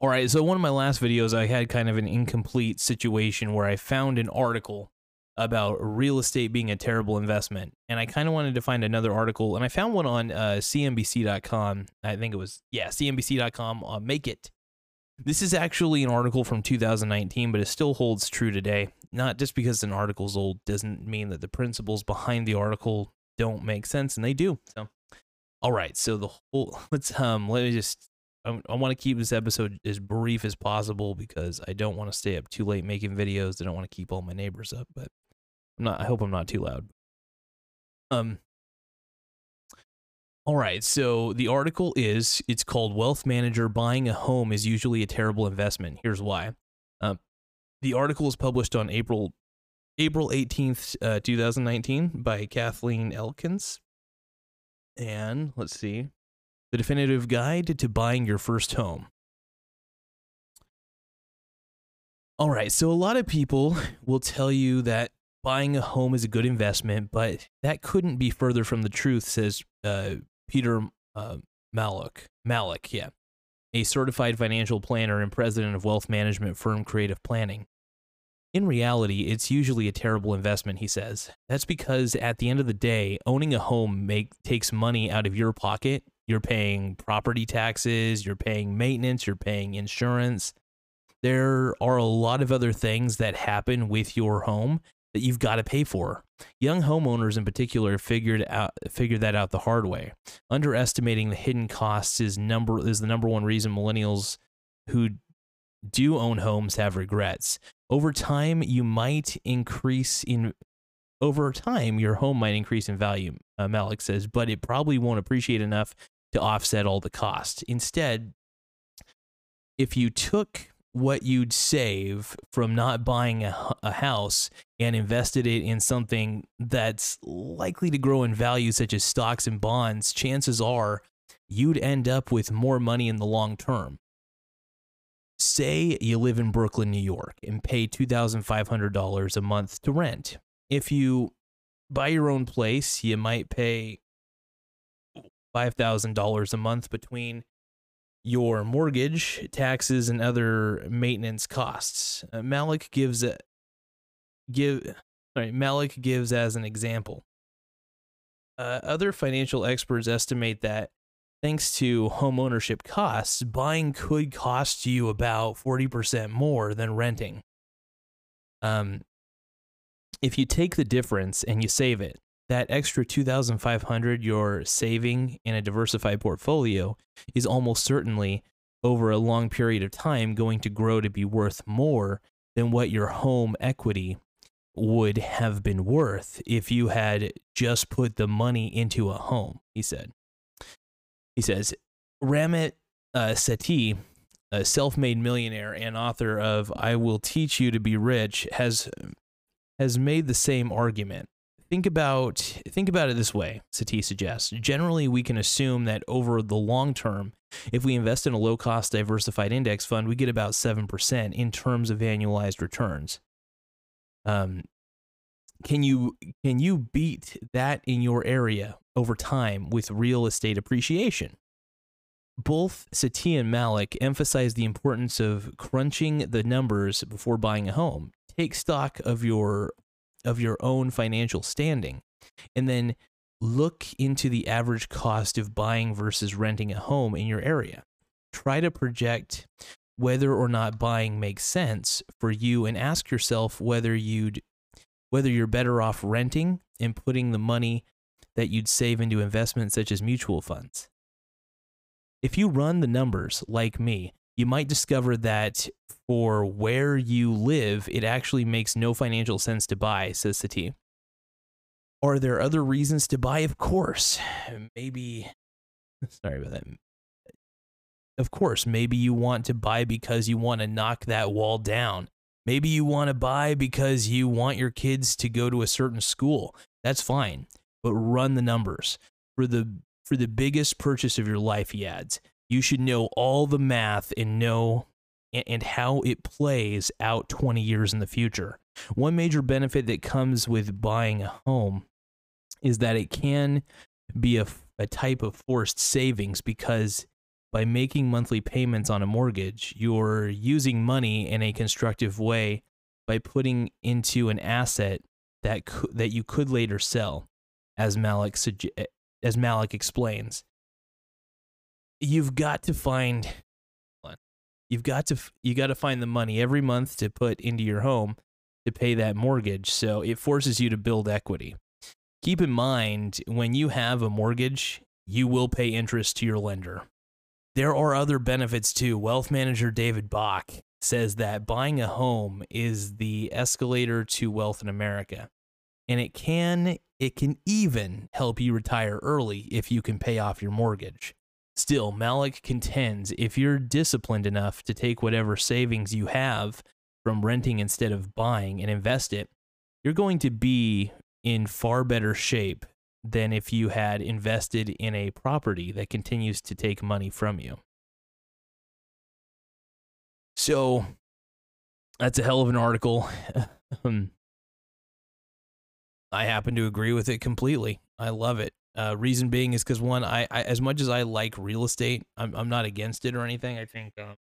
All right, so one of my last videos, I had kind of an incomplete situation where I found an article about real estate being a terrible investment, and I kind of wanted to find another article, and I found one on uh, CNBC.com. I think it was yeah, CNBC.com. Uh, Make it. This is actually an article from 2019, but it still holds true today. Not just because an article's old doesn't mean that the principles behind the article don't make sense, and they do. So, all right, so the whole let's um let me just I, want to keep this episode as brief as possible because I don't want to stay up too late making videos. I don't want to keep all my neighbors up, but I'm not. I hope I'm not too loud. Um. All right, so the article is it's called Wealth Manager Buying a Home is Usually a Terrible Investment. Here's why. Um, the article is published on April April 18th, uh, 2019 by Kathleen Elkins. And let's see. The definitive guide to buying your first home. All right, so a lot of people will tell you that buying a home is a good investment, but that couldn't be further from the truth, says uh, Peter uh, Mallouk. Mallouk, yeah, a certified financial planner and president of wealth management firm Creative Planning. In reality, it's usually a terrible investment, he says. That's because at the end of the day, owning a home make, takes money out of your pocket. You're paying property taxes, you're paying maintenance, you're paying insurance. There are a lot of other things that happen with your home that you've got to pay for. Young homeowners in particular figured out figured that out the hard way. Underestimating the hidden costs is number is the number one reason millennials who do own homes have regrets. Over time, you might increase in over time your home might increase in value, uh, Mallouk says, but it probably won't appreciate enough to offset all the cost. Instead, if you took what you'd save from not buying a, a, house and invested it in something that's likely to grow in value, such as stocks and bonds, chances are you'd end up with more money in the long term. Say you live in Brooklyn, New York, and pay $2,500 a month to rent. If you buy your own place, you might pay $5,000 a month between your mortgage, taxes, and other maintenance costs. Uh, Mallouk gives a, give sorry, Mallouk gives as an example. Uh, other financial experts estimate that thanks to home ownership costs, buying could cost you about 40% more than renting. Um, if you take the difference and you save it, that extra 2500 you're saving in a diversified portfolio is almost certainly over a long period of time going to grow to be worth more than what your home equity would have been worth if you had just put the money into a home, he said. He says, Ramit uh, Sethi, a self made millionaire and author of I Will Teach You to Be Rich, has, has made the same argument think about think about it this way Sethi suggests. Generally we can assume that over the long term if we invest in a low cost diversified index fund we get about 7% in terms of annualized returns. Um, can you can you beat that in your area over time with real estate appreciation? Both Sethi and Mallouk emphasize the importance of crunching the numbers before buying a home. Take stock of your of your own financial standing and then look into the average cost of buying versus renting a home in your area. Try to project whether or not buying makes sense for you and ask yourself whether you'd whether you're better off renting and putting the money that you'd save into investments such as mutual funds. If you run the numbers like me, you might discover that for where you live, it actually makes no financial sense to buy, says Sethi. Are there other reasons to buy? Of course. Maybe, sorry about that. Of course, maybe you want to buy because you want to knock that wall down. Maybe you want to buy because you want your kids to go to a certain school. That's fine. But run the numbers. For the for the biggest purchase of your life, he adds, you should know all the math and know and how it plays out 20 years in the future. One major benefit that comes with buying a home is that it can be a, a type of forced savings because by making monthly payments on a mortgage, you're using money in a constructive way by putting into an asset that co- that you could later sell, as Mallouk suge- as Mallouk explains. You've got to find you've got to you got to find the money every month to put into your home to pay that mortgage. So it forces you to build equity. Keep in mind when you have a mortgage, you will pay interest to your lender. There are other benefits too. Wealth manager David Bach says that buying a home is the escalator to wealth in America. And it can it can even help you retire early if you can pay off your mortgage. Still, Mallouk contends if you're disciplined enough to take whatever savings you have from renting instead of buying and invest it, you're going to be in far better shape than if you had invested in a property that continues to take money from you. So that's a hell of an article. I happen to agree with it completely. I love it. Uh, reason being is because one, I, I, as much as I like real estate, I'm I'm not against it or anything. I think um,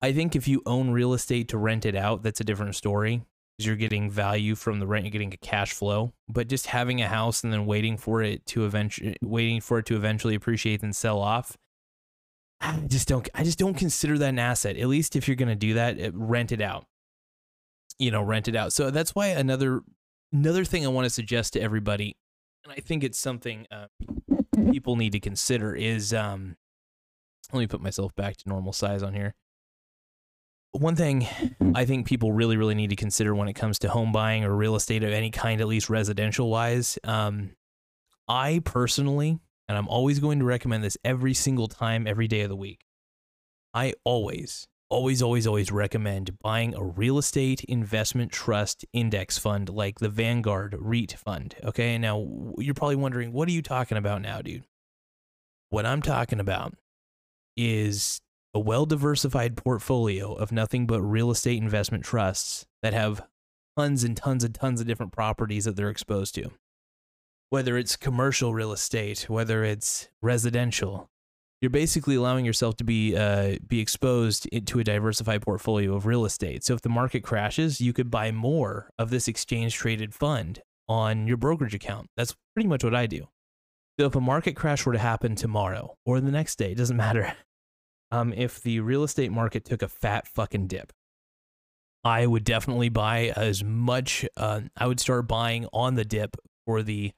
I think if you own real estate to rent it out, that's a different story you're getting value from the rent, you're getting a cash flow. But just having a house and then waiting for it to eventually waiting for it to eventually appreciate and sell off, I just don't I just don't consider that an asset. At least if you're going to do that, it, rent it out. You know, rent it out. So that's why another another thing I want to suggest to everybody, I think it's something uh, people need to consider is um, let me put myself back to normal size on here. One thing I think people really, really need to consider when it comes to home buying or real estate of any kind, at least residential wise, um, I personally, and I'm always going to recommend this every single time, every day of the week. I always, always, always, always recommend buying a real estate investment trust index fund like the Vanguard REIT fund. Okay. Now, you're probably wondering, what are you talking about now, dude? What I'm talking about is a well diversified portfolio of nothing but real estate investment trusts that have tons and tons and tons of different properties that they're exposed to. Whether it's commercial real estate, whether it's residential, you're basically allowing yourself to be uh, be exposed to a diversified portfolio of real estate. So if the market crashes, you could buy more of this exchange traded fund on your brokerage account. That's pretty much what I do. So if a market crash were to happen tomorrow or the next day, it doesn't matter. Um, if the real estate market took a fat fucking dip, I would definitely buy as much. Uh, I would start buying on the dip for the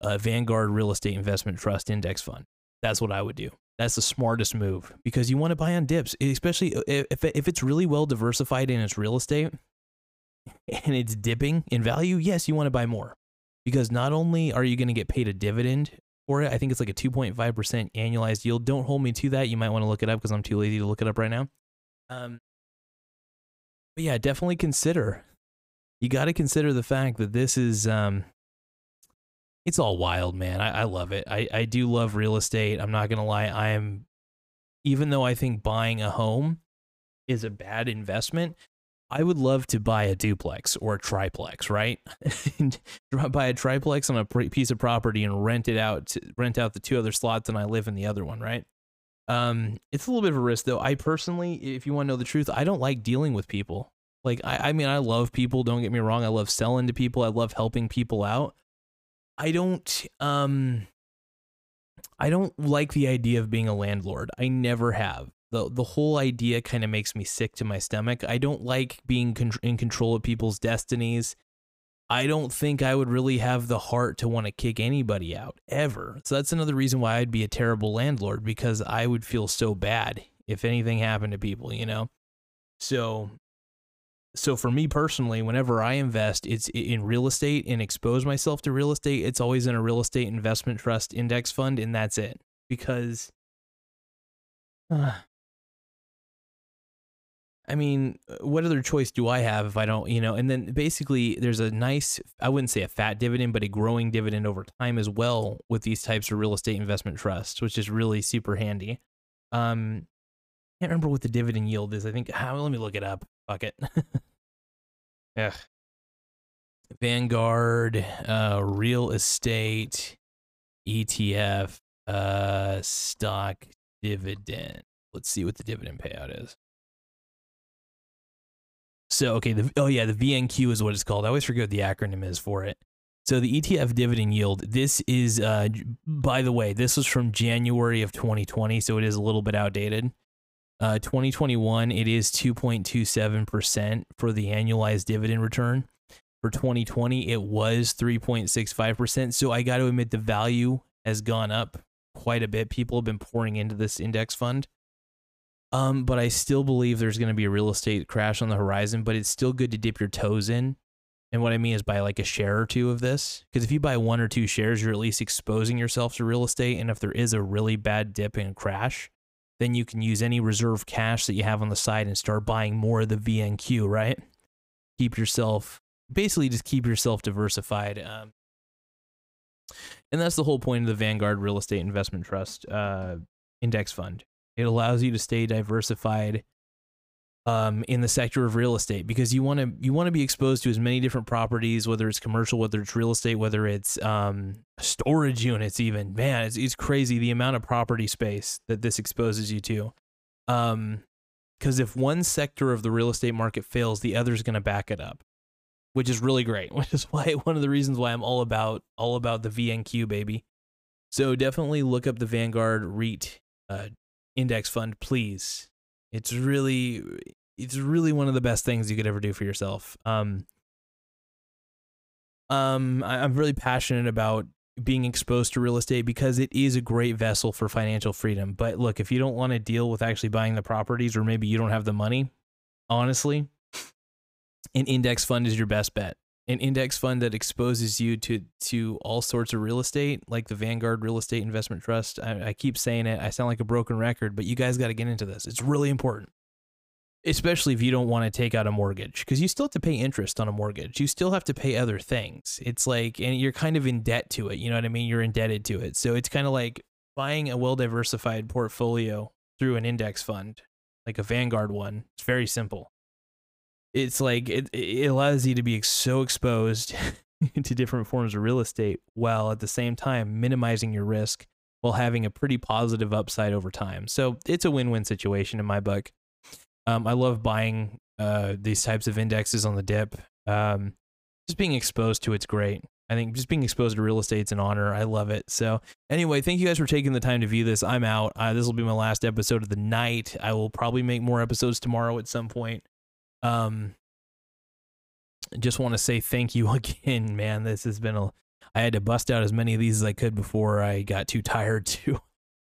uh, Vanguard Real Estate Investment Trust Index Fund. That's what I would do. That's the smartest move because you want to buy on dips, especially if if it's really well diversified in its real estate and it's dipping in value. Yes, you want to buy more because not only are you going to get paid a dividend for it, I think it's like a 2.5% annualized yield. Don't hold me to that. You might want to look it up because I'm too lazy to look it up right now. Um, but yeah, definitely consider. You got to consider the fact that this is um, it's all wild, man. I, I love it. I, I do love real estate. I'm not gonna lie. I am, even though I think buying a home is a bad investment, I would love to buy a duplex or a triplex, right? buy a triplex on a piece of property and rent it out, to, rent out the two other slots, and I live in the other one, right? Um, it's a little bit of a risk, though. I personally, if you want to know the truth, I don't like dealing with people. Like, I, I mean, I love people. Don't get me wrong. I love selling to people. I love helping people out. I don't um I don't like the idea of being a landlord. I never have. The the whole idea kind of makes me sick to my stomach. I don't like being con- in control of people's destinies. I don't think I would really have the heart to want to kick anybody out ever. So that's another reason why I'd be a terrible landlord because I would feel so bad if anything happened to people, you know? So so for me personally, whenever I invest, it's in real estate and expose myself to real estate. It's always in a real estate investment trust index fund, and that's it. Because, uh, I mean, what other choice do I have if I don't, you know? And then basically, there's a nice, I wouldn't say a fat dividend, but a growing dividend over time as well with these types of real estate investment trusts, which is really super handy. Um, I can't remember what the dividend yield is. I think, let me look it up. Fuck it. yeah. Vanguard, uh, real estate, ETF, uh, stock dividend. Let's see what the dividend payout is. So okay, the oh yeah, the VNQ is what it's called. I always forget what the acronym is for it. So the ETF dividend yield. This is, uh, by the way, this was from January of 2020, so it is a little bit outdated. Uh, 2021, it is 2.27% for the annualized dividend return. For 2020, it was 3.65%. So I got to admit, the value has gone up quite a bit. People have been pouring into this index fund. Um, but I still believe there's going to be a real estate crash on the horizon, but it's still good to dip your toes in. And what I mean is buy like a share or two of this. Because if you buy one or two shares, you're at least exposing yourself to real estate. And if there is a really bad dip and crash, then you can use any reserve cash that you have on the side and start buying more of the VNQ, right? Keep yourself, basically, just keep yourself diversified. Um, and that's the whole point of the Vanguard Real Estate Investment Trust uh, Index Fund. It allows you to stay diversified um, in the sector of real estate because you want to you want to be exposed to as many different properties, whether it's commercial, whether it's real estate, whether it's um, storage units. Even man, it's, it's crazy the amount of property space that this exposes you to. Um, because if one sector of the real estate market fails, the other is going to back it up, which is really great. Which is why one of the reasons why I'm all about all about the VNQ baby. So definitely look up the Vanguard REIT uh, index fund, please. It's really, it's really one of the best things you could ever do for yourself. Um, um, I, I'm really passionate about being exposed to real estate because it is a great vessel for financial freedom. But look, if you don't want to deal with actually buying the properties, or maybe you don't have the money, honestly, an index fund is your best bet an index fund that exposes you to to all sorts of real estate, like the Vanguard Real Estate Investment Trust. I, I keep saying it. I sound like a broken record, but you guys got to get into this. It's really important, especially if you don't want to take out a mortgage, because you still have to pay interest on a mortgage. You still have to pay other things. It's like, and you're kind of in debt to it. You know what I mean? You're indebted to it. So it's kind of like buying a well diversified portfolio through an index fund, like a Vanguard one. It's very simple it's like it, it allows you to be so exposed to different forms of real estate while at the same time minimizing your risk while having a pretty positive upside over time. So it's a win-win situation in my book. Um, I love buying uh, these types of indexes on the dip. Um, just being exposed to it's great. I think just being exposed to real estate estate's an honor. I love it. So anyway, thank you guys for taking the time to view this. I'm out. Uh, this will be my last episode of the night. I will probably make more episodes tomorrow at some point. Um, just want to say thank you again, man. This has been a. I had to bust out as many of these as I could before I got too tired to.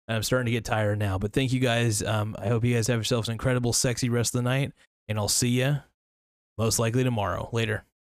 I'm starting to get tired now, but thank you guys. Um, I hope you guys have yourselves an incredible, sexy rest of the night, and I'll see you most likely tomorrow. Later.